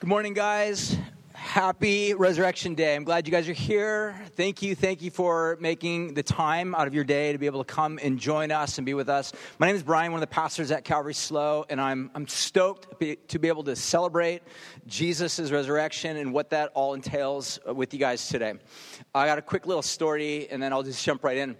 Good morning, guys. Happy Resurrection Day. I'm glad you guys are here. Thank you. Thank you for making the time out of your day to be able to come and join us and be with us. My name is Brian, one of the pastors at Calvary SLO, and I'm, I'm stoked to be able to celebrate Jesus' resurrection and what that all entails with you guys today. I got a quick little story, and then I'll just jump right in.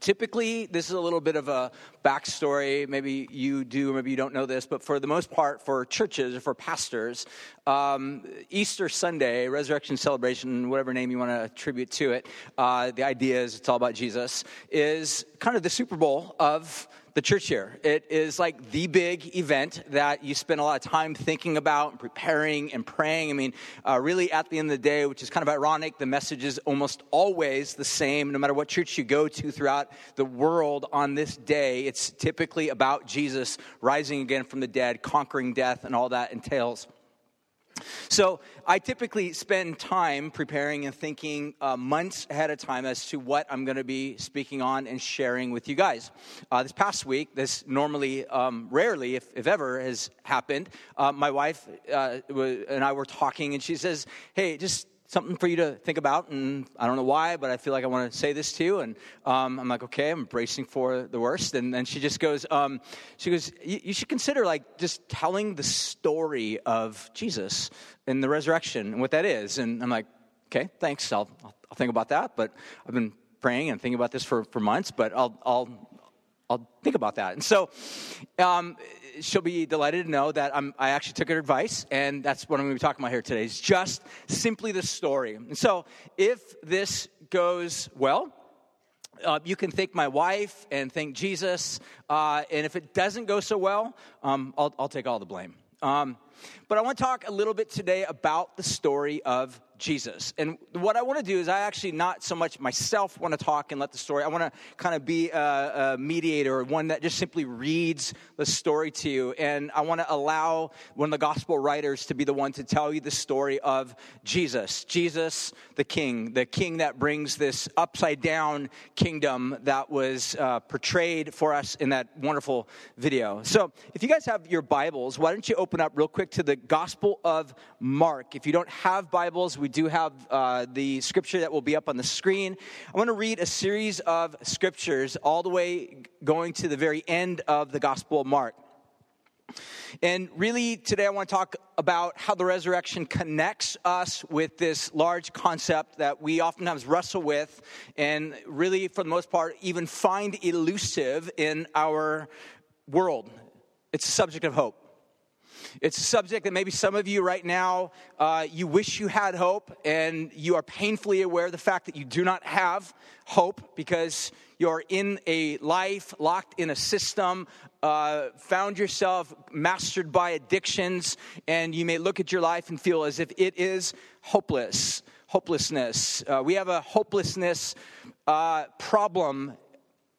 Typically, this is a little bit of a backstory. Maybe you do, maybe you don't know this, but for the most part, for churches or for pastors, um, Easter Sunday, resurrection celebration, whatever name you want to attribute to it, uh, the idea is it's all about Jesus, is kind of the Super Bowl of the church here. It is like the big event that you spend a lot of time thinking about, preparing, and praying. I mean, uh, really, at the end of the day, which is kind of ironic, the message is almost always the same, no matter what church you go to throughout the world on this day. It's typically about Jesus rising again from the dead, conquering death, and all that entails. So I typically spend time preparing and thinking uh, months ahead of time as to what I'm going to be speaking on and sharing with you guys. Uh, this past week, this normally, um, rarely, if, if, ever, has happened. Uh, my wife uh, and I were talking, and she says, "Hey, just something for you to think about, and I don't know why, but I feel like I want to say this to you. And um, I'm like, okay, I'm bracing for the worst. And then she just goes, um, she goes, you should consider like just telling the story of Jesus and the resurrection and what that is. And I'm like, okay, thanks. I'll, I'll think about that. But I've been praying and thinking about this for, for months, but I'll, I'll, I'll think about that. And so, um, she'll be delighted to know that I'm, i actually took her advice, and that's what I'm going to be talking about here today. Is just simply the story. And so, if this goes well, uh, you can thank my wife and thank Jesus. Uh, and if it doesn't go so well, um, I'll, I'll, take all the blame. Um, but I want to talk a little bit today about the story of Jesus. And what I want to do is, I actually not so much myself want to talk and let the story, I want to kind of be a, a mediator, one that just simply reads the story to you. And I want to allow one of the gospel writers to be the one to tell you the story of Jesus. Jesus, the king, the king that brings this upside down kingdom that was uh, portrayed for us in that wonderful video. So if you guys have your Bibles, why don't you open up real quick to the Gospel of Mark? If you don't have Bibles, we do have uh, the scripture that will be up on the screen. I want to read a series of scriptures all the way going to the very end of the Gospel of Mark. And really, today I want to talk about how the resurrection connects us with this large concept that we oftentimes wrestle with, and really, for the most part, even find elusive in our world. It's a subject of hope. It's a subject that maybe some of you right now, uh, you wish you had hope, and you are painfully aware of the fact that you do not have hope because you're in a life locked in a system, uh, found yourself mastered by addictions, and you may look at your life and feel as if it is hopeless. Hopelessness. Uh, we have a hopelessness uh, problem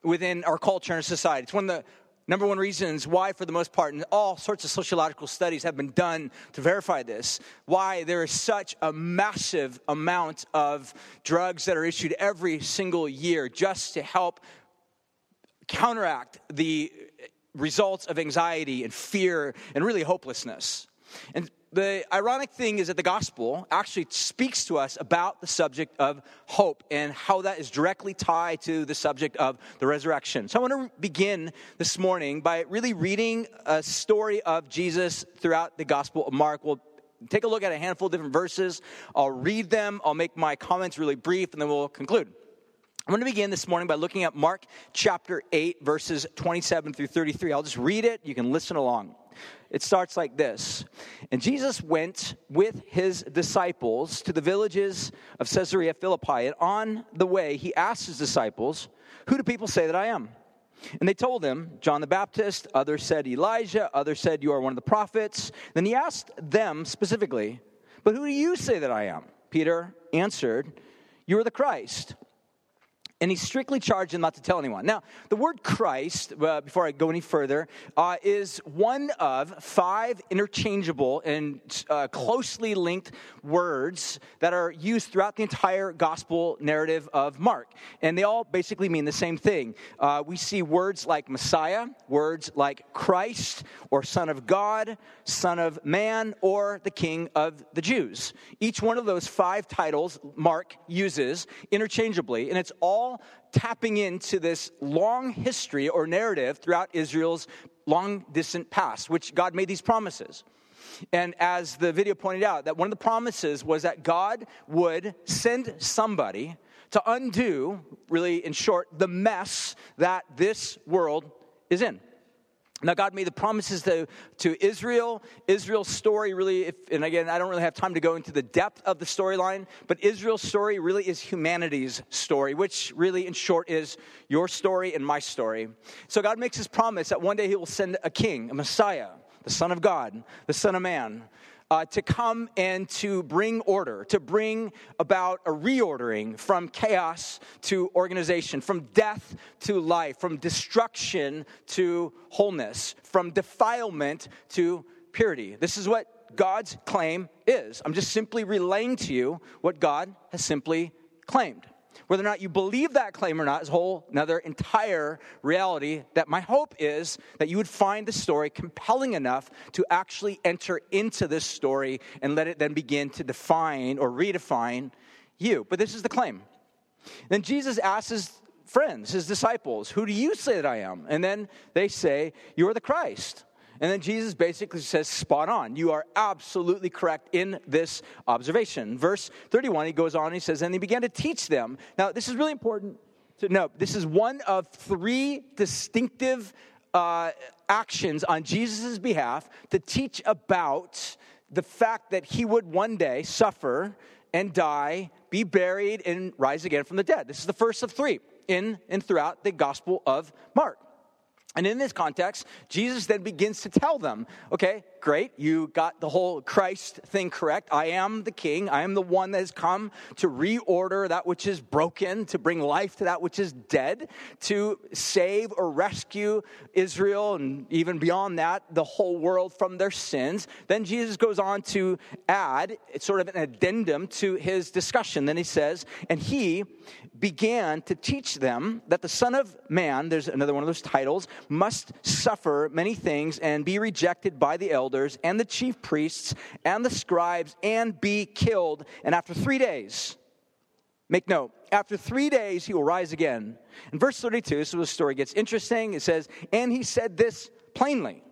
within our culture and society. It's one of the Number one reasons why, for the most part, and all sorts of sociological studies have been done to verify this, why there is such a massive amount of drugs that are issued every single year just to help counteract the results of anxiety and fear and really hopelessness. And the ironic thing is that the gospel actually speaks to us about the subject of hope and how that is directly tied to the subject of the resurrection. So I want to begin this morning by really reading a story of Jesus throughout the gospel of Mark. We'll take a look at a handful of different verses. I'll read them, I'll make my comments really brief, and then we'll conclude. I'm going to begin this morning by looking at Mark chapter 8, verses 27 through 33. I'll just read it. You can listen along. It starts like this And Jesus went with his disciples to the villages of Caesarea Philippi. And on the way, he asked his disciples, Who do people say that I am? And they told him, John the Baptist, others said Elijah, others said you are one of the prophets. Then he asked them specifically, But who do you say that I am? Peter answered, You are the Christ. And he strictly charged him not to tell anyone. Now, the word Christ, uh, before I go any further, uh, is one of five interchangeable and uh, closely linked words that are used throughout the entire gospel narrative of Mark. And they all basically mean the same thing. Uh, we see words like Messiah, words like Christ, or Son of God, Son of Man, or the King of the Jews. Each one of those five titles Mark uses interchangeably, and it's all tapping into this long history or narrative throughout Israel's long distant past, which God made these promises. And as the video pointed out, that one of the promises was that God would send somebody to undo, really in short, the mess that this world is in. Now, God made the promises to, to Israel. Israel's story really, if, and again, I don't really have time to go into the depth of the storyline, but Israel's story really is humanity's story, which really, in short, is your story and my story. So, God makes his promise that one day he will send a king, a Messiah, the Son of God, the Son of Man, uh, to come and to bring order, to bring about a reordering from chaos to organization, from death to life, from destruction to wholeness, from defilement to purity. This is what God's claim is. I'm just simply relaying to you what God has simply claimed. Whether or not you believe that claim or not is a whole another entire reality that my hope is that you would find the story compelling enough to actually enter into this story and let it then begin to define or redefine you. But this is the claim. Then Jesus asks his friends, his disciples, Who do you say that I am? And then they say, You're the Christ. And then Jesus basically says, spot on. You are absolutely correct in this observation. Verse 31, he goes on he says, and he began to teach them. Now, this is really important to note. This is one of three distinctive uh, actions on Jesus' behalf to teach about the fact that he would one day suffer and die, be buried, and rise again from the dead. This is the first of three in and throughout the Gospel of Mark. And in this context, Jesus then begins to tell them, okay, great, you got the whole Christ thing correct. I am the king. I am the one that has come to reorder that which is broken, to bring life to that which is dead, to save or rescue Israel and even beyond that, the whole world from their sins. Then Jesus goes on to add, it's sort of an addendum to his discussion. Then he says, and he began to teach them that the Son of Man, there's another one of those titles, must suffer many things and be rejected by the elders and the chief priests and the scribes and be killed. And after three days, make note, after three days he will rise again. In verse 32, so the story gets interesting. It says, And he said this plainly.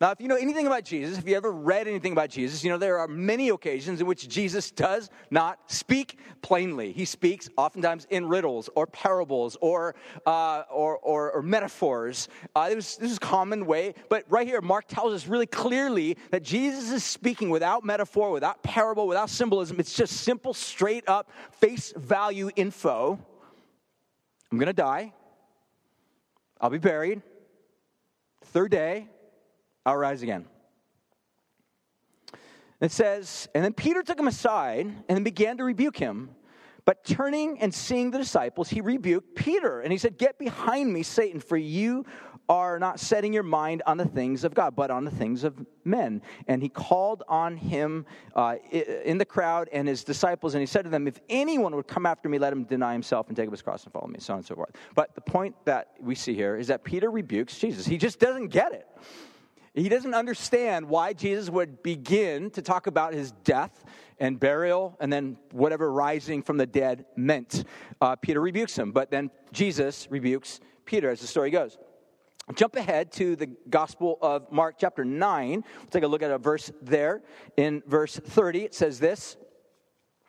Now, if you know anything about Jesus, if you ever read anything about Jesus, you know there are many occasions in which Jesus does not speak plainly. He speaks oftentimes in riddles or parables or, uh, or, or, or, metaphors. Uh, this, this is a common way, but right here, Mark tells us really clearly that Jesus is speaking without metaphor, without parable, without symbolism. It's just simple, straight up, face value info. I'm going to die. I'll be buried. Third day, I'll rise again. It says, and then Peter took him aside and began to rebuke him. But turning and seeing the disciples, he rebuked Peter and he said, Get behind me, Satan, for you are not setting your mind on the things of God, but on the things of men. And he called on him uh, in the crowd and his disciples, and he said to them, If anyone would come after me, let him deny himself and take up his cross and follow me, so on and so forth. But the point that we see here is that Peter rebukes Jesus. He just doesn't get it. He doesn't understand why Jesus would begin to talk about his death and burial and then whatever rising from the dead meant. Uh, Peter rebukes him, but then Jesus rebukes Peter as the story goes. Jump ahead to the Gospel of Mark, chapter 9. We'll take a look at a verse there. In verse 30, it says this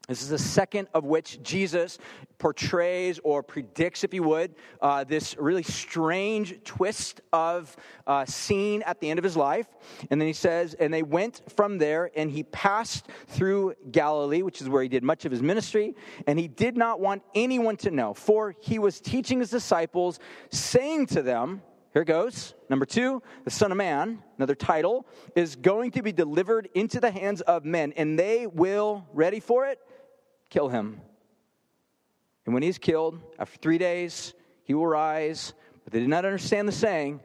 this is the second of which Jesus portrays or predicts, if you would, uh, this really strange twist of uh, scene at the end of his life. And then he says, And they went from there, and he passed through Galilee, which is where he did much of his ministry. And he did not want anyone to know, for he was teaching his disciples, saying to them, here goes. Number two, the Son of Man, another title, is going to be delivered into the hands of men, and they will, ready for it, kill him. And when he's killed, after three days, he will rise. But they did not understand the saying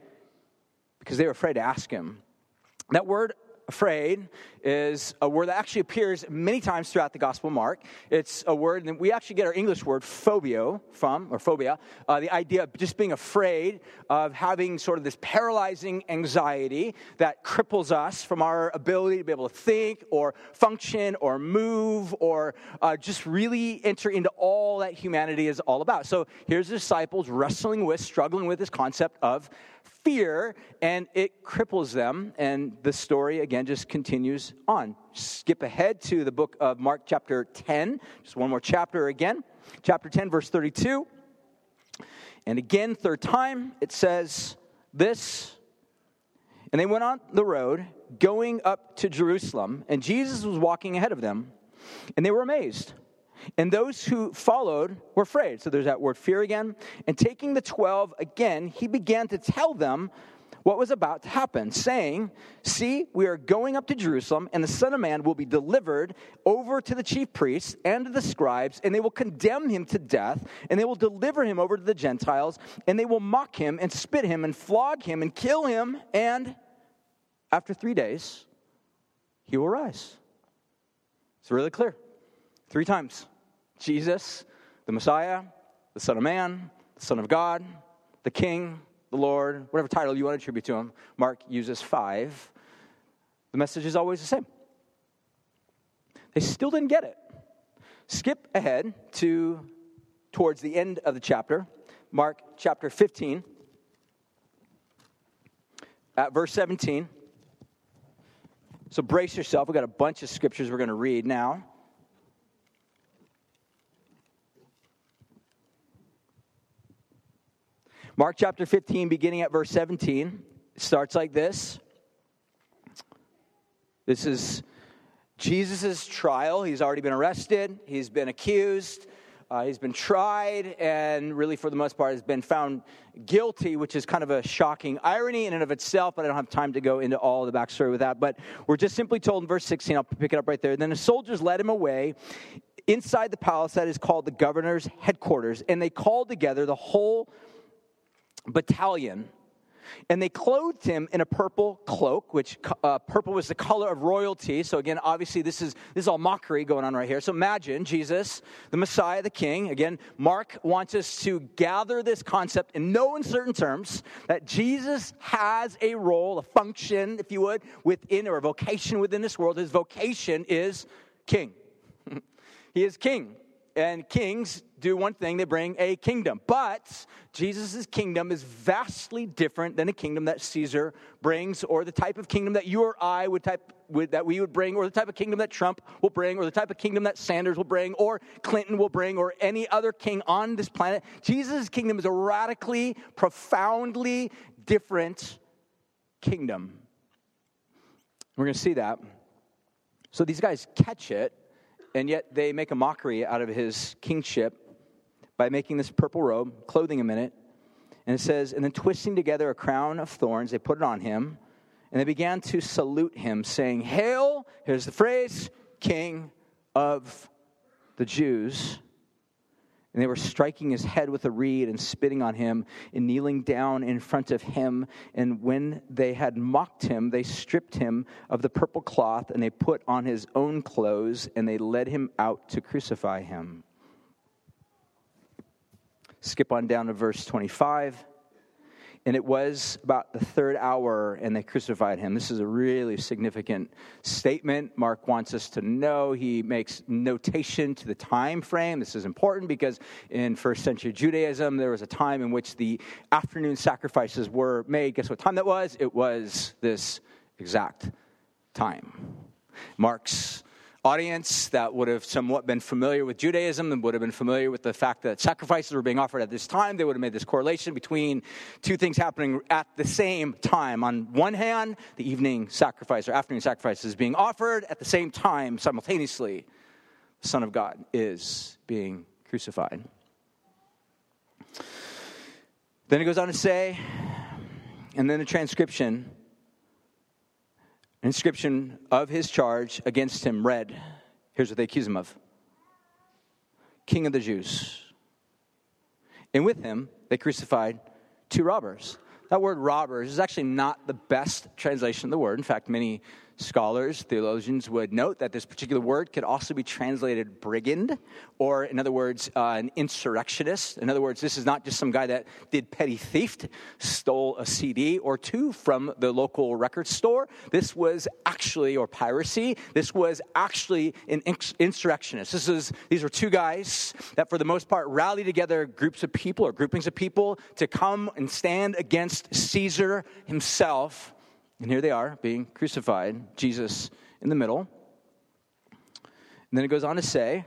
because they were afraid to ask him. That word afraid is a word that actually appears many times throughout the Gospel of Mark. It's a word that we actually get our English word phobia from, or phobia, uh, the idea of just being afraid of having sort of this paralyzing anxiety that cripples us from our ability to be able to think or function or move or uh, just really enter into all that humanity is all about. So here's the disciples wrestling with, struggling with this concept of fear and it cripples them. And the story, again, just continues on. Skip ahead to the book of Mark, chapter 10. Just one more chapter again. Chapter 10, verse 32. And again, third time, it says this. And they went on the road going up to Jerusalem, and Jesus was walking ahead of them, and they were amazed and those who followed were afraid. So there's that word fear again. And taking the 12 again, he began to tell them what was about to happen, saying, See, we are going up to Jerusalem, and the Son of Man will be delivered over to the chief priests and to the scribes, and they will condemn him to death, and they will deliver him over to the Gentiles, and they will mock him, and spit him, and flog him, and kill him, and after three days, he will rise. It's really clear. Three times Jesus, the Messiah, the Son of Man, the Son of God, the King, the Lord, whatever title you want to attribute to him. Mark uses five. The message is always the same. They still didn't get it. Skip ahead to towards the end of the chapter, Mark chapter 15, at verse 17. So brace yourself. We've got a bunch of scriptures we're going to read now. Mark chapter 15, beginning at verse 17, starts like this. This is Jesus' trial. He's already been arrested, he's been accused, uh, he's been tried, and really, for the most part, has been found guilty, which is kind of a shocking irony in and of itself, but I don't have time to go into all the backstory with that. But we're just simply told in verse 16, I'll pick it up right there. Then the soldiers led him away inside the palace that is called the governor's headquarters, and they called together the whole battalion and they clothed him in a purple cloak which uh, purple was the color of royalty. So again obviously this is this is all mockery going on right here. So imagine jesus the messiah the king. Again mark wants us to gather this concept in no uncertain terms that jesus has a role a function if you would within or a vocation within this world. His vocation is king. He is king and kings do one thing they bring a kingdom. But jesus' kingdom is vastly different than a kingdom that caesar brings or the type of kingdom that you or i would type would, that we would bring or the type of kingdom that trump will bring or the type of kingdom that sanders will bring or clinton will bring or any other king on this planet. Jesus' kingdom is a radically profoundly different kingdom. We're going to see that. So these guys catch it and yet they make a mockery out of his kingship by making this purple robe, clothing him in it. And it says, and then twisting together a crown of thorns, they put it on him, and they began to salute him, saying, Hail, here's the phrase, King of the Jews. And they were striking his head with a reed and spitting on him and kneeling down in front of him. And when they had mocked him, they stripped him of the purple cloth and they put on his own clothes and they led him out to crucify him. Skip on down to verse 25 and it was about the third hour and they crucified him. This is a really significant statement. Mark wants us to know he makes notation to the time frame. This is important because in first century judaism there was a time in which the afternoon sacrifices were made. Guess what time that was? It was this exact time. Mark's audience that would have somewhat been familiar with Judaism and would have been familiar with the fact that sacrifices were being offered at this time, they would have made this correlation between two things happening at the same time. On one hand, the evening sacrifice or afternoon sacrifice is being offered at the same time, simultaneously, the Son of God is being crucified. Then it goes on to say, and then the transcription inscription of his charge against him read here's what they accuse him of King of the Jews. And with him, they crucified two robbers. That word robbers is actually not the best translation of the word. In fact, many Scholars, theologians would note that this particular word could also be translated brigand, or in other words, uh, an insurrectionist. In other words, this is not just some guy that did petty theft, stole a CD or two from the local record store. This was actually, or piracy, this was actually an insurrectionist. This is, these were two guys that, for the most part, rallied together groups of people or groupings of people to come and stand against Caesar himself and here they are being crucified, Jesus in the middle. And then it goes on to say,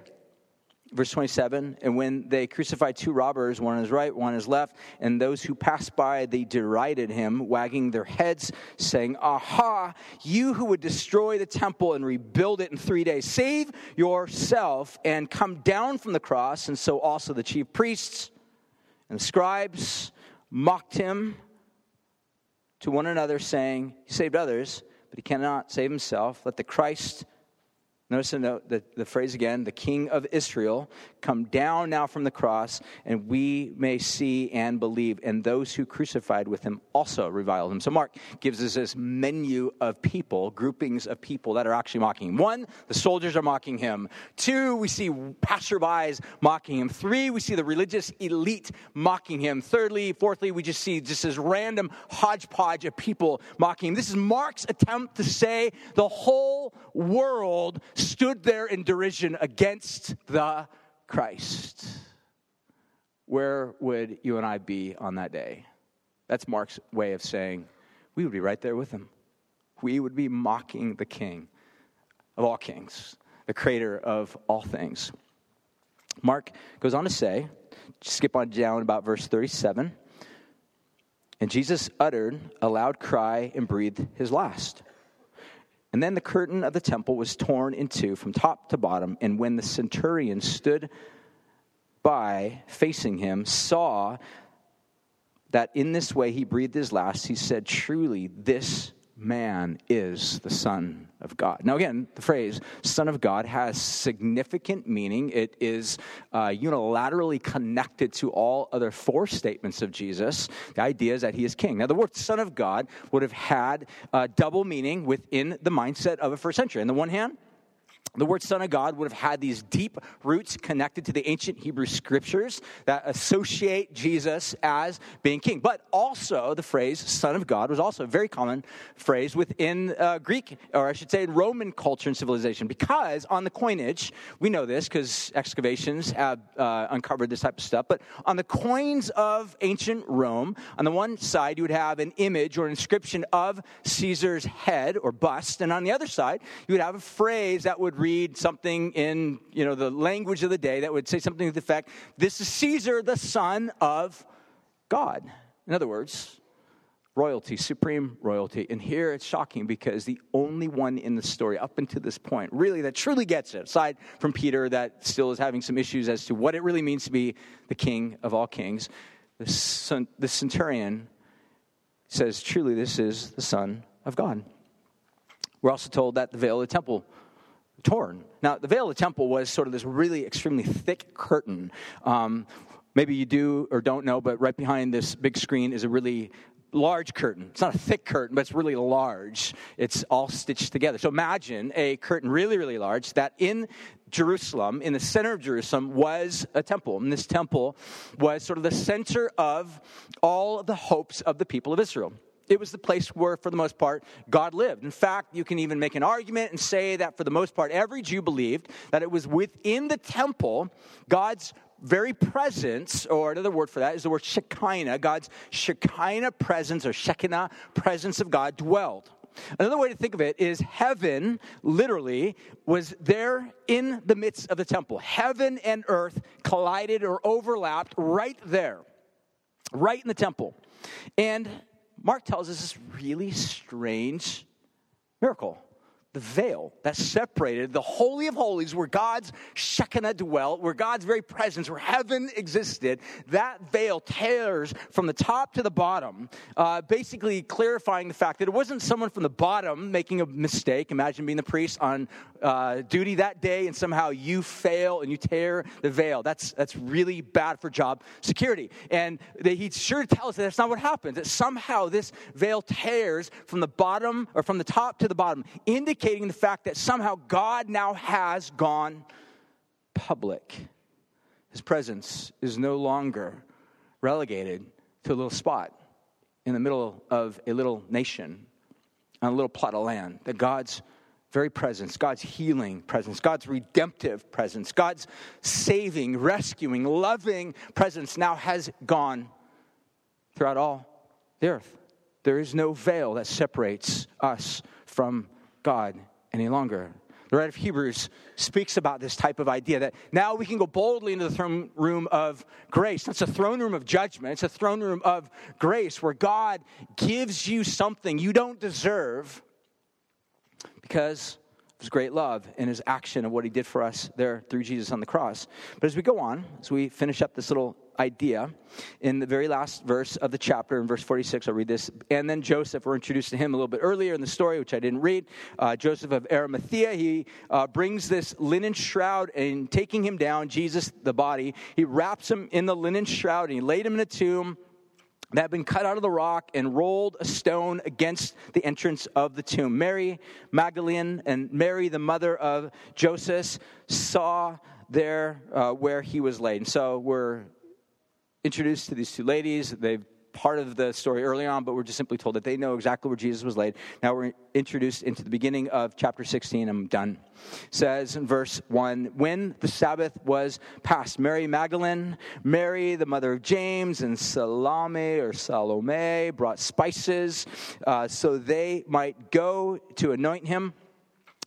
verse 27 and when they crucified two robbers one on his right one on his left and those who passed by they derided him wagging their heads saying aha! You who would destroy the temple and rebuild it in three days save yourself and come down from the cross and so also the chief priests and scribes mocked him to one another, saying, He saved others, but he cannot save himself. Let the Christ Notice the, note, the, the phrase again, the King of Israel, come down now from the cross, and we may see and believe. And those who crucified with him also reviled him. So Mark gives us this menu of people, groupings of people that are actually mocking him. One, the soldiers are mocking him. Two, we see passerbys mocking him. Three, we see the religious elite mocking him. Thirdly, fourthly, we just see just this random hodgepodge of people mocking him. This is Mark's attempt to say the whole world stood there in derision against the Christ. Where would you and I be on that day? That's Mark's way of saying we would be right there with him. We would be mocking the king of all kings, the creator of all things. Mark goes on to say, skip on down about verse 37. And Jesus uttered a loud cry and breathed his last. And then the curtain of the temple was torn in two from top to bottom. And when the centurion stood by, facing him, saw that in this way he breathed his last, he said, Truly, this man is the Son of God. Now, again, the phrase Son of God has significant meaning. It is uh, unilaterally connected to all other four statements of Jesus. The idea is that he is king. Now, the word Son of God would have had uh, double meaning within the mindset of a first century. On the one hand, the word Son of God would have had these deep roots connected to the ancient Hebrew scriptures that associate Jesus as being king. But also, the phrase Son of God was also a very common phrase within uh, Greek, or I should say, Roman culture and civilization. Because on the coinage, we know this because excavations have uh, uncovered this type of stuff, but on the coins of ancient Rome, on the one side, you would have an image or inscription of Caesar's head or bust, and on the other side, you would have a phrase that would read something in you know the language of the day that would say something to the effect, "This is Caesar, the son of God." In other words, royalty, supreme royalty. And here it's shocking because the only one in the story up until this point, really, that truly gets it, aside from Peter, that still is having some issues as to what it really means to be the king of all kings, the, the centurion says, truly, this is the Son of God. We're also told that the veil of the temple torn. Now, the veil of the temple was sort of this really extremely thick curtain. Um, maybe you do or don't know, but right behind this big screen is a really large curtain. It's not a thick curtain, but it's really large. It's all stitched together. So imagine a curtain really, really large that in Jerusalem, in the center of Jerusalem, was a temple. And this temple was sort of the center of all the hopes of the people of Israel. It was the place where, for the most part, God lived. In fact, you can even make an argument and say that, for the most part, every Jew believed that it was within the temple, God's very presence, or another word for that is the word Shekinah, God's Shekinah presence or Shekinah presence of God dwelled. Another way to think of it is heaven literally was there in the midst of the temple. Heaven and earth collided or overlapped right there, right in the temple. And Mark tells us this really strange miracle the veil that separated the Holy of Holies, where God's Shekinah dwelt, where God's very presence, where heaven existed, that veil tears from the top to the bottom, uh, basically clarifying the fact that it wasn't someone from the bottom making a mistake. Imagine being the priest on uh, duty that day and somehow you fail and you tear the veil. That's, that's really bad for job security. And he's sure to tell us that that's not what happens, that somehow this veil tears from the bottom or from the top to the bottom, indicating indicating the fact that somehow God now has gone public. His presence is no longer relegated to a little spot in the middle of a little nation, on a little plot of land. That God's very presence, God's healing presence, God's redemptive presence, God's saving, rescuing, loving presence now has gone throughout all the earth. There is no veil that separates us from God any longer. The writer of Hebrews speaks about this type of idea that now we can go boldly into the throne room of grace. That's a throne room of judgment. It's a throne room of grace where God gives you something you don't deserve because his great love and his action of what he did for us there through Jesus on the cross. But as we go on, as we finish up this little idea in the very last verse of the chapter in verse 46 i'll read this and then joseph we're introduced to him a little bit earlier in the story which i didn't read uh, joseph of arimathea he uh, brings this linen shroud and taking him down jesus the body he wraps him in the linen shroud and he laid him in a tomb that had been cut out of the rock and rolled a stone against the entrance of the tomb. Mary Magdalene and Mary, the mother of Joseph, saw there uh, where he was laid. And so we're introduced to these two ladies. They've part of the story early on, but we're just simply told that they know exactly where Jesus was laid. Now we're introduced into the beginning of chapter 16. I'm done. It says in verse 1 When the Sabbath was past, Mary Magdalene, Mary, the mother of James, and Salome or Salome brought spices uh, so they might go to anoint him.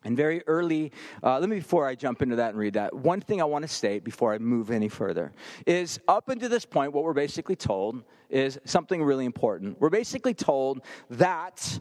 And very early, uh, let me, before I jump into that and read that, one thing I want to state before I move any further is up until this point, what we're basically told is something really important. We're basically told that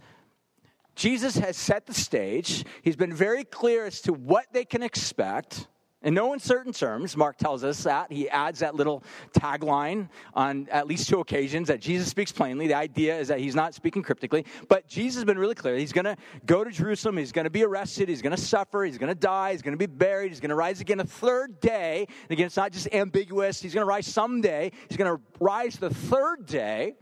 Jesus has set the stage, he's been very clear as to what they can expect. In no uncertain terms, Mark tells us that. He adds that little tagline on at least two occasions that Jesus speaks plainly. The idea is that he's not speaking cryptically, but Jesus has been really clear. He's going to go to Jerusalem, he's going to be arrested, he's going to suffer, he's going to die, he's going to be buried, he's going to rise again a third day. And again, it's not just ambiguous, he's going to rise someday, he's going to rise the third day.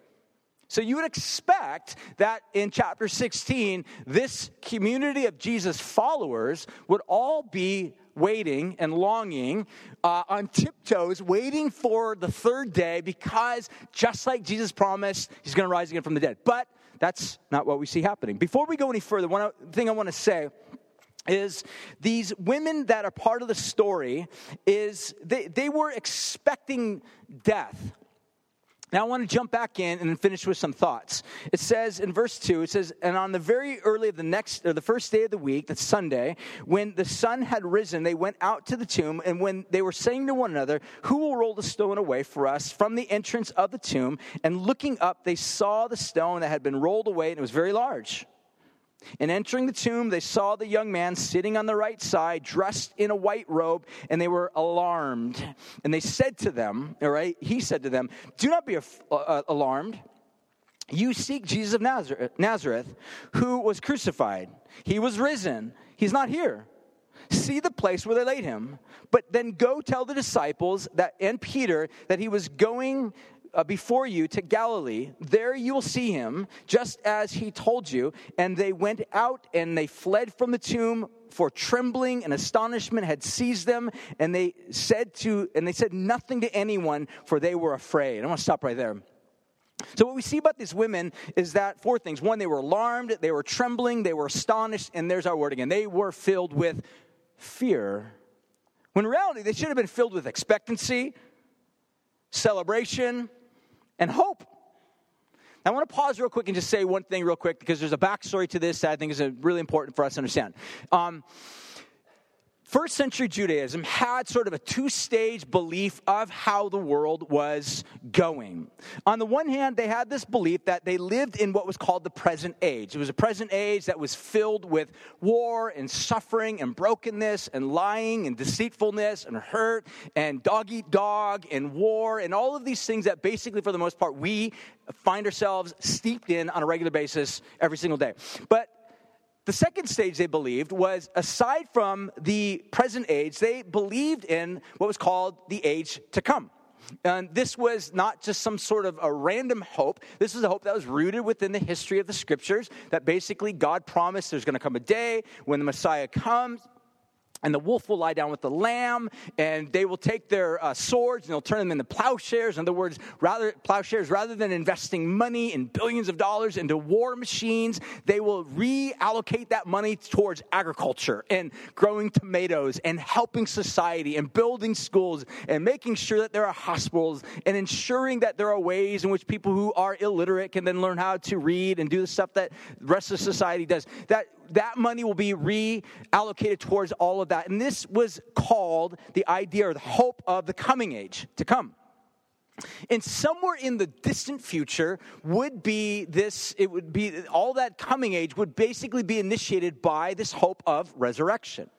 So you would expect that in chapter 16, this community of Jesus followers would all be waiting and longing uh, on tiptoes, waiting for the third day because just like Jesus promised, he's going to rise again from the dead. But that's not what we see happening. Before we go any further, one thing I want to say is these women that are part of the story is they, they were expecting death now, I want to jump back in and finish with some thoughts. It says in verse 2, it says, And on the very early of the next, or the first day of the week, that's Sunday, when the sun had risen, they went out to the tomb, and when they were saying to one another, Who will roll the stone away for us from the entrance of the tomb? And looking up, they saw the stone that had been rolled away, and it was very large. And entering the tomb, they saw the young man sitting on the right side, dressed in a white robe, and they were alarmed. And they said to them, all right, he said to them, Do not be uh, alarmed. You seek Jesus of Nazareth, Nazareth, who was crucified. He was risen. He's not here. See the place where they laid him. But then go tell the disciples that and Peter that he was going uh, before you to Galilee. There you will see him, just as he told you. And they went out and they fled from the tomb, for trembling and astonishment had seized them. And they said to, and they said nothing to anyone, for they were afraid. I want to stop right there. So, what we see about these women is that four things. One, they were alarmed, they were trembling, they were astonished, and there's our word again. They were filled with fear. When in reality, they should have been filled with expectancy, celebration, and hope. I want to pause real quick and just say one thing real quick because there's a backstory to this that I think is really important for us to understand. Um, First century Judaism had sort of a two stage belief of how the world was going. On the one hand, they had this belief that they lived in what was called the present age. It was a present age that was filled with war and suffering and brokenness and lying and deceitfulness and hurt and dog eat dog and war and all of these things that basically, for the most part, we find ourselves steeped in on a regular basis every single day. But the second stage they believed was aside from the present age, they believed in what was called the age to come. And this was not just some sort of a random hope. This was a hope that was rooted within the history of the scriptures that basically God promised there's going to come a day when the Messiah comes, and the wolf will lie down with the lamb, and they will take their uh, swords and they'll turn them into plowshares. In other words, rather plowshares, rather than investing money in billions of dollars into war machines, they will reallocate that money towards agriculture and growing tomatoes and helping society and building schools and making sure that there are hospitals and ensuring that there are ways in which people who are illiterate can then learn how to read and do the stuff that the rest of society does. That that money will be reallocated towards all of that. And this was called the idea or the hope of the coming age to come. And somewhere in the distant future would be this, it would be all that coming age would basically be initiated by this hope of resurrection.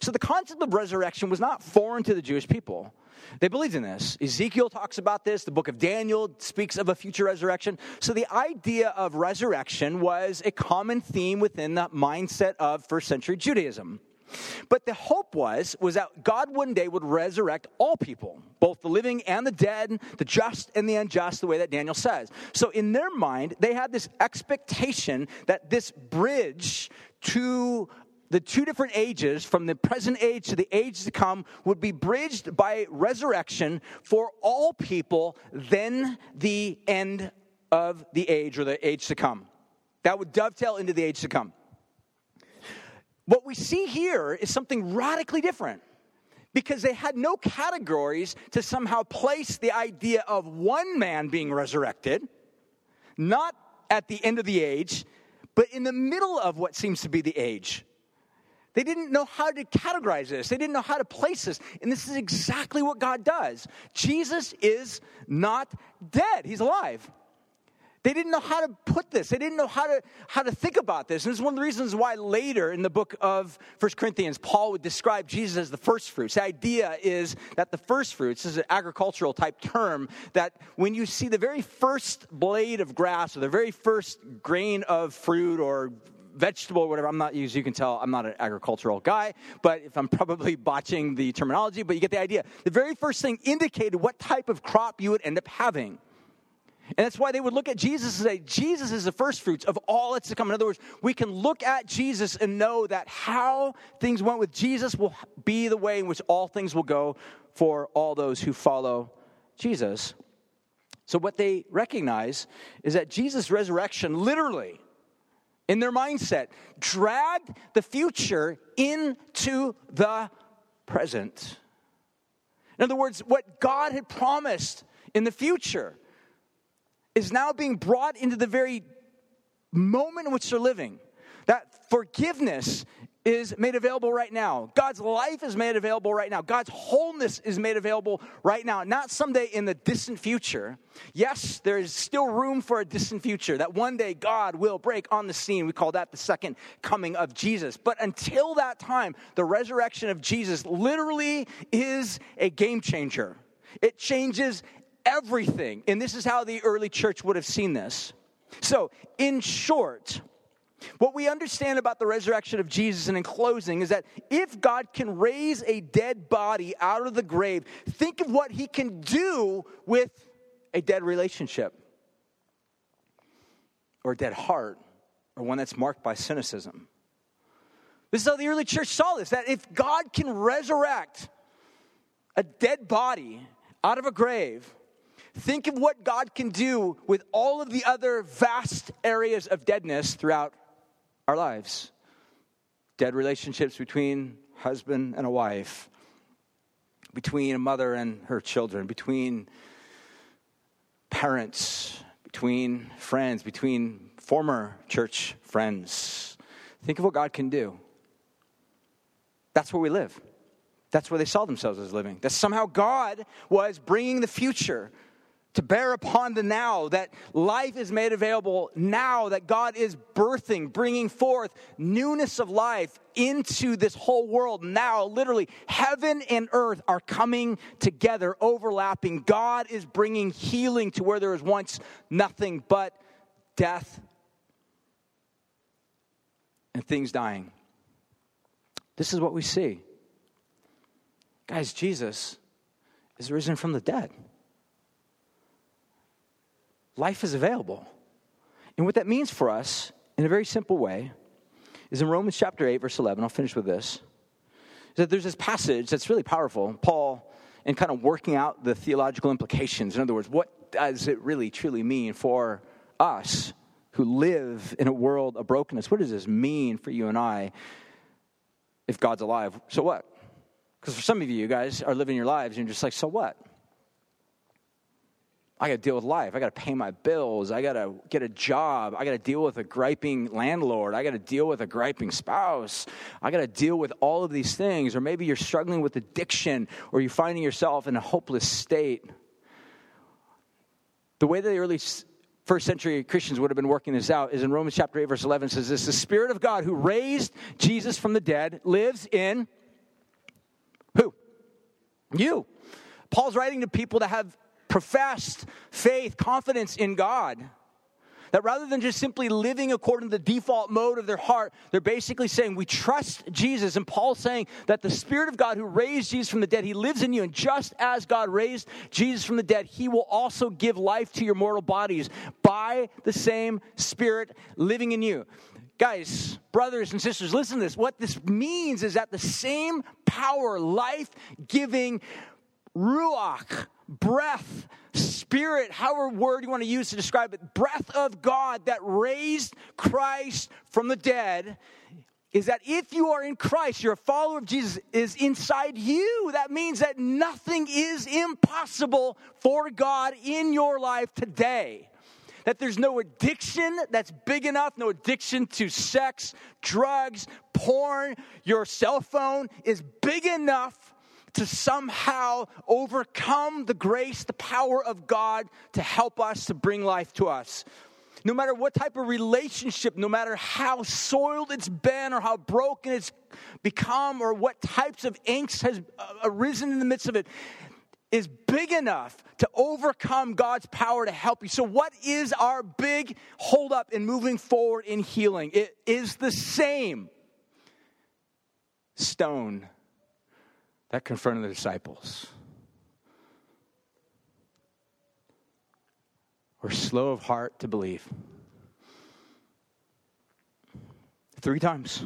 So the concept of resurrection was not foreign to the Jewish people. They believed in this. Ezekiel talks about this. The book of Daniel speaks of a future resurrection. So the idea of resurrection was a common theme within the mindset of first century Judaism. But the hope was was that God one day would resurrect all people, both the living and the dead, the just and the unjust, the way that Daniel says. So in their mind, they had this expectation that this bridge to the two different ages, from the present age to the age to come, would be bridged by resurrection for all people, then the end of the age or the age to come. That would dovetail into the age to come. What we see here is something radically different because they had no categories to somehow place the idea of one man being resurrected, not at the end of the age, but in the middle of what seems to be the age. They didn't know how to categorize this. They didn't know how to place this. And this is exactly what God does. Jesus is not dead, he's alive. They didn't know how to put this. They didn't know how to, how to think about this. And this is one of the reasons why later in the book of First Corinthians, Paul would describe Jesus as the first fruits. The idea is that the first fruits is an agricultural type term that when you see the very first blade of grass or the very first grain of fruit or vegetable whatever. I'm not, as you can tell, I'm not an agricultural guy, but if I'm probably botching the terminology, but you get the idea. The very first thing indicated what type of crop you would end up having. And that's why they would look at Jesus and say, Jesus is the first fruits of all that's to come. In other words, we can look at Jesus and know that how things went with Jesus will be the way in which all things will go for all those who follow Jesus. So, what they recognize is that Jesus' resurrection literally in their mindset, drag the future into the present. In other words, what God had promised in the future is now being brought into the very moment in which they're living. That forgiveness is made available right now. God's life is made available right now. God's wholeness is made available right now, not someday in the distant future. Yes, there is still room for a distant future, that one day God will break on the scene. We call that the second coming of Jesus. But until that time, the resurrection of Jesus literally is a game changer. It changes everything. And this is how the early church would have seen this. So, in short, what we understand about the resurrection of Jesus, and in closing, is that if God can raise a dead body out of the grave, think of what he can do with a dead relationship, or a dead heart, or one that's marked by cynicism. This is how the early church saw this that if God can resurrect a dead body out of a grave, think of what God can do with all of the other vast areas of deadness throughout our lives. Dead relationships between husband and a wife, between a mother and her children, between parents, between friends, between former church friends. Think of what God can do. That's where we live. That's where they saw themselves as living. That somehow God was bringing the future to bear upon the now, that life is made available now, that God is birthing, bringing forth newness of life into this whole world now. Literally, heaven and earth are coming together, overlapping. God is bringing healing to where there was once nothing but death and things dying. This is what we see. Guys, Jesus is risen from the dead life is available. And what that means for us, in a very simple way, is in Romans chapter 8, verse 11. I'll finish with this. Is that there's this passage that's really powerful. Paul, in kind of working out the theological implications. In other words, what does it really truly mean for us who live in a world of brokenness? What does this mean for you and I if God's alive? So what? Because for some of you, you guys are living your lives and you're just like, so what? I got to deal with life. I got to pay my bills. I got to get a job. I got to deal with a griping landlord. I got to deal with a griping spouse. I got to deal with all of these things. Or maybe you're struggling with addiction or you're finding yourself in a hopeless state. The way that the early first century Christians would have been working this out is in Romans chapter 8, verse 11 says this The Spirit of God who raised Jesus from the dead lives in who? You. Paul's writing to people that have professed faith, confidence in God. That rather than just simply living according to the default mode of their heart, they're basically saying, We trust Jesus. And Paul's saying that the Spirit of God who raised Jesus from the dead, He lives in you. And just as God raised Jesus from the dead, He will also give life to your mortal bodies by the same Spirit living in you. Guys, brothers and sisters, listen to this. What this means is that the same power, life giving, ruach, breath, spirit, however word you want to use to describe it, breath of God that raised Christ from the dead is that if you are in Christ, you're a follower of Jesus, is inside you. That means that nothing is impossible for God in your life today. That there's no addiction that's big enough, no addiction to sex, drugs, porn, your cell phone is big enough to somehow overcome the grace, the power of God to help us to bring life to us. No matter what type of relationship, no matter how soiled it's been or how broken it's become or what types of angst has uh, arisen in the midst of it, is big enough to overcome God's power to help you. So, what is our big holdup in moving forward in healing? It is the same stone that confronted the disciples. We're slow of heart to believe. Three times,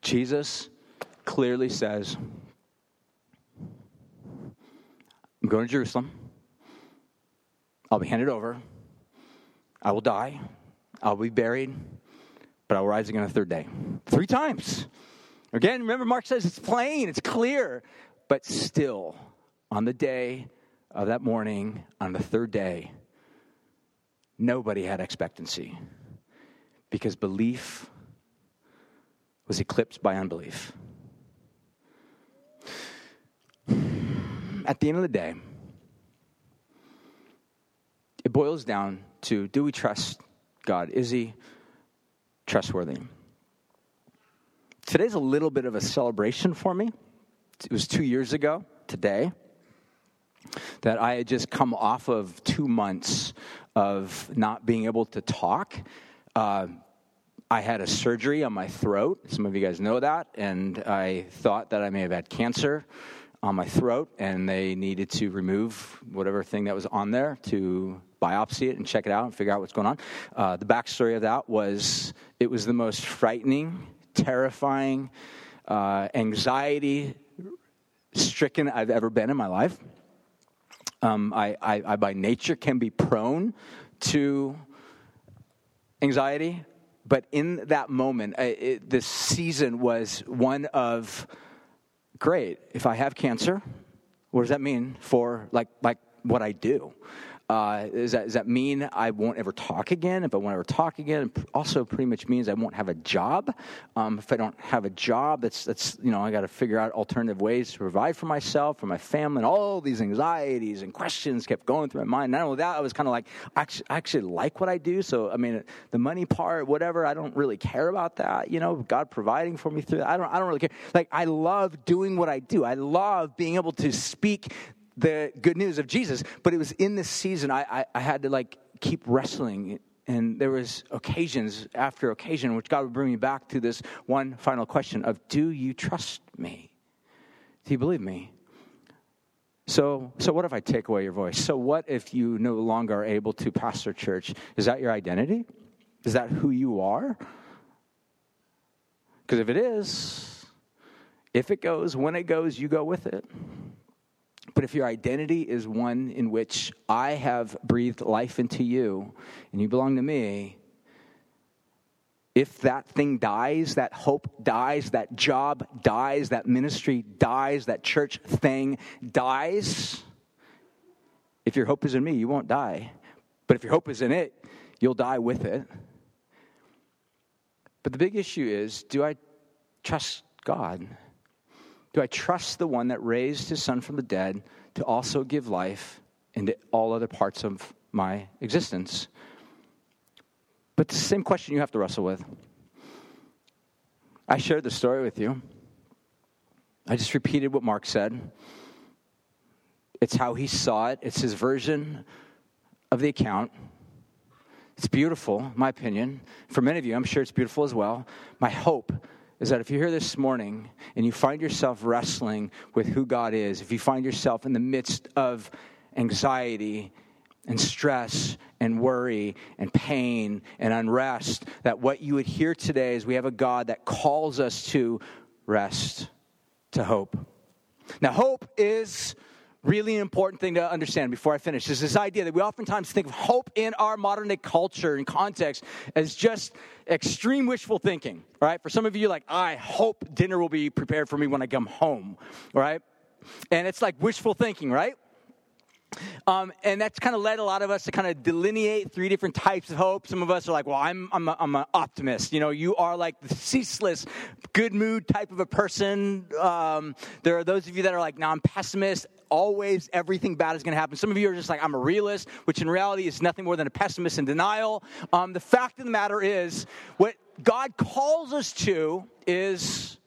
Jesus clearly says, I'm going to Jerusalem. I'll be handed over. I will die. I'll be buried, but I'll rise again on the third day. Three times. Again, remember, Mark says it's plain, it's clear, but still, on the day of that morning, on the third day, nobody had expectancy because belief was eclipsed by unbelief. At the end of the day, it boils down to do we trust God? Is He trustworthy? Today's a little bit of a celebration for me. It was two years ago today that I had just come off of two months of not being able to talk. Uh, I had a surgery on my throat. Some of you guys know that. And I thought that I may have had cancer on my throat, and they needed to remove whatever thing that was on there to biopsy it and check it out and figure out what's going on. Uh, the backstory of that was it was the most frightening terrifying, uh, anxiety stricken I've ever been in my life. Um, I, I, I, by nature, can be prone to anxiety, but in that moment, it, this season was one of great. If I have cancer, what does that mean for like like what I do? Uh, does, that, does that mean I won't ever talk again? If I won't ever talk again, it also pretty much means I won't have a job. Um, if I don't have a job, that's, that's you know, I got to figure out alternative ways to provide for myself, for my family, and all these anxieties and questions kept going through my mind. Not only that, I was kind of like, I actually, I actually like what I do. So, I mean, the money part, whatever, I don't really care about that. You know, God providing for me through that. I don't, I don't really care. Like, I love doing what I do. I love being able to speak the good news of Jesus. But it was in this season I, I, I had to like keep wrestling. And there was occasions after occasion which god would bring me back to this one final question of do you trust me? Do you believe me? So so what if i take away your voice? So what if you no longer are able to pastor church? Is that your identity? Is that who you are? Because if it is if it goes when it goes you go with it but if your identity is one in which I have breathed life into you and you belong to me, if that thing dies, that hope dies, that job dies, that ministry dies, that church thing dies, if your hope is in me, you won't die. But if your hope is in it, you'll die with it. But the big issue is do I trust God? Do I trust the one that raised his son from the dead to also give life into all other parts of my existence? But the same question you have to wrestle with. I shared the story with you. I just repeated what Mark said. It's how he saw it, it's his version of the account. It's beautiful, my opinion. For many of you, I'm sure it's beautiful as well. My hope is that if you're here this morning and you find yourself wrestling with who God is, if you find yourself in the midst of anxiety and stress and worry and pain and unrest, that what you would hear today is we have a God that calls us to rest, to hope. Now, hope is really important thing to understand before I finish is this idea that we oftentimes think of hope in our modern day culture and context as just extreme wishful thinking, right? For some of you, like, I hope dinner will be prepared for me when I come home, right? And it's like wishful thinking, right? Um, and that's kind of led a lot of us to kind of delineate three different types of hope. Some of us are like, well, I'm, I'm, a, I'm an optimist. You know, you are like the ceaseless good mood type of a person. Um, there are those of you that are like, no, I'm pessimist. Always everything bad is going to happen. Some of you are just like, I'm a realist, which in reality is nothing more than a pessimist in denial. Um, the fact of the matter is, what God calls us to is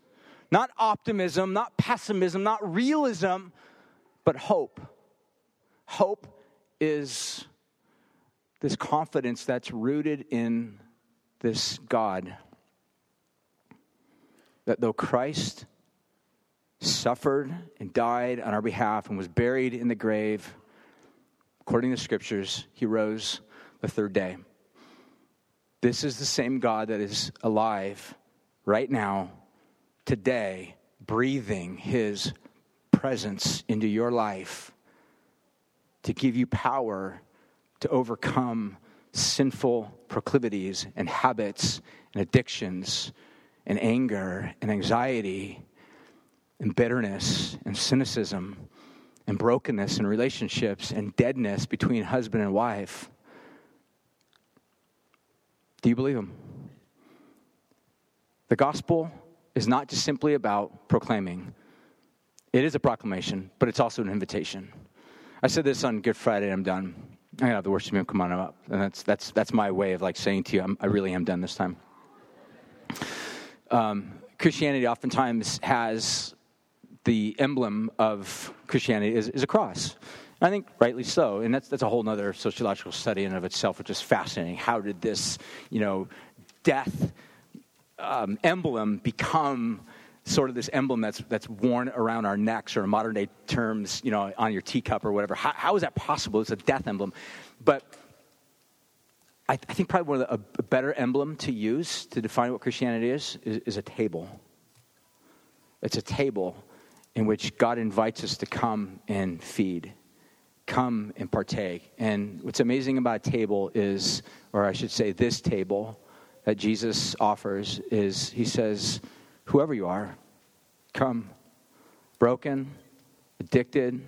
not optimism, not pessimism, not realism, but hope Hope is this confidence that's rooted in this God. That though Christ suffered and died on our behalf and was buried in the grave, according to the scriptures, he rose the third day. This is the same God that is alive right now, today, breathing his presence into your life to give you power to overcome sinful proclivities and habits and addictions and anger and anxiety and bitterness and cynicism and brokenness in relationships and deadness between husband and wife. Do you believe him? The gospel is not just simply about proclaiming. It is a proclamation, but it's also an invitation. I said this on Good Friday, I'm done. I gotta have the worship team come on up. And that's, that's, that's my way of like saying to you, I'm, i really am done this time. Um, Christianity oftentimes has the emblem of Christianity is, is a cross. I think rightly so. And that's, that's a whole other sociological study in of itself, which is fascinating. How did this, you know, death um, emblem become sort of this emblem that's, that's worn around our necks, or in modern day terms, you know, on your teacup or whatever. How, how is that possible? It's a death emblem. But I, I think probably one of the, a better emblem to use to define what Christianity is, is, is a table. It's a table in which God invites us to come and feed, come and partake. And what's amazing about a table is, or I should say, this table that Jesus offers is, he says, whoever you are, come. Broken, addicted,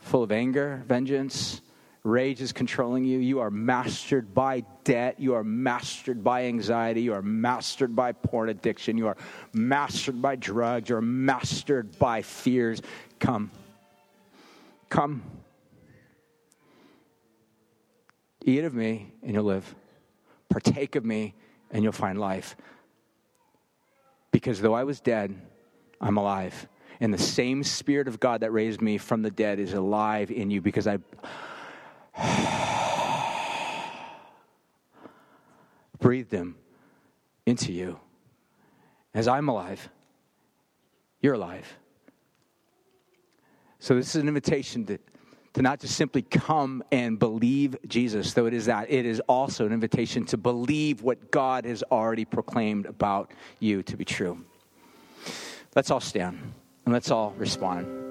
full of anger, vengeance, rage is controlling you. You are mastered by debt. You are mastered by anxiety. You are mastered by porn addiction. You are mastered by drugs. You are mastered by fears. Come. Come. Eat of me and you'll live. Partake of me and you'll find life. Because though I was dead, I'm alive. And the same Spirit of God that raised me from the dead is alive in you because I breathed Him into you. As I'm alive, you're alive. So, this is an invitation to, to not just simply come and believe Jesus, though it is that, it is also an invitation to believe what God has already proclaimed about you to be true. Let's all stand and let's all respond.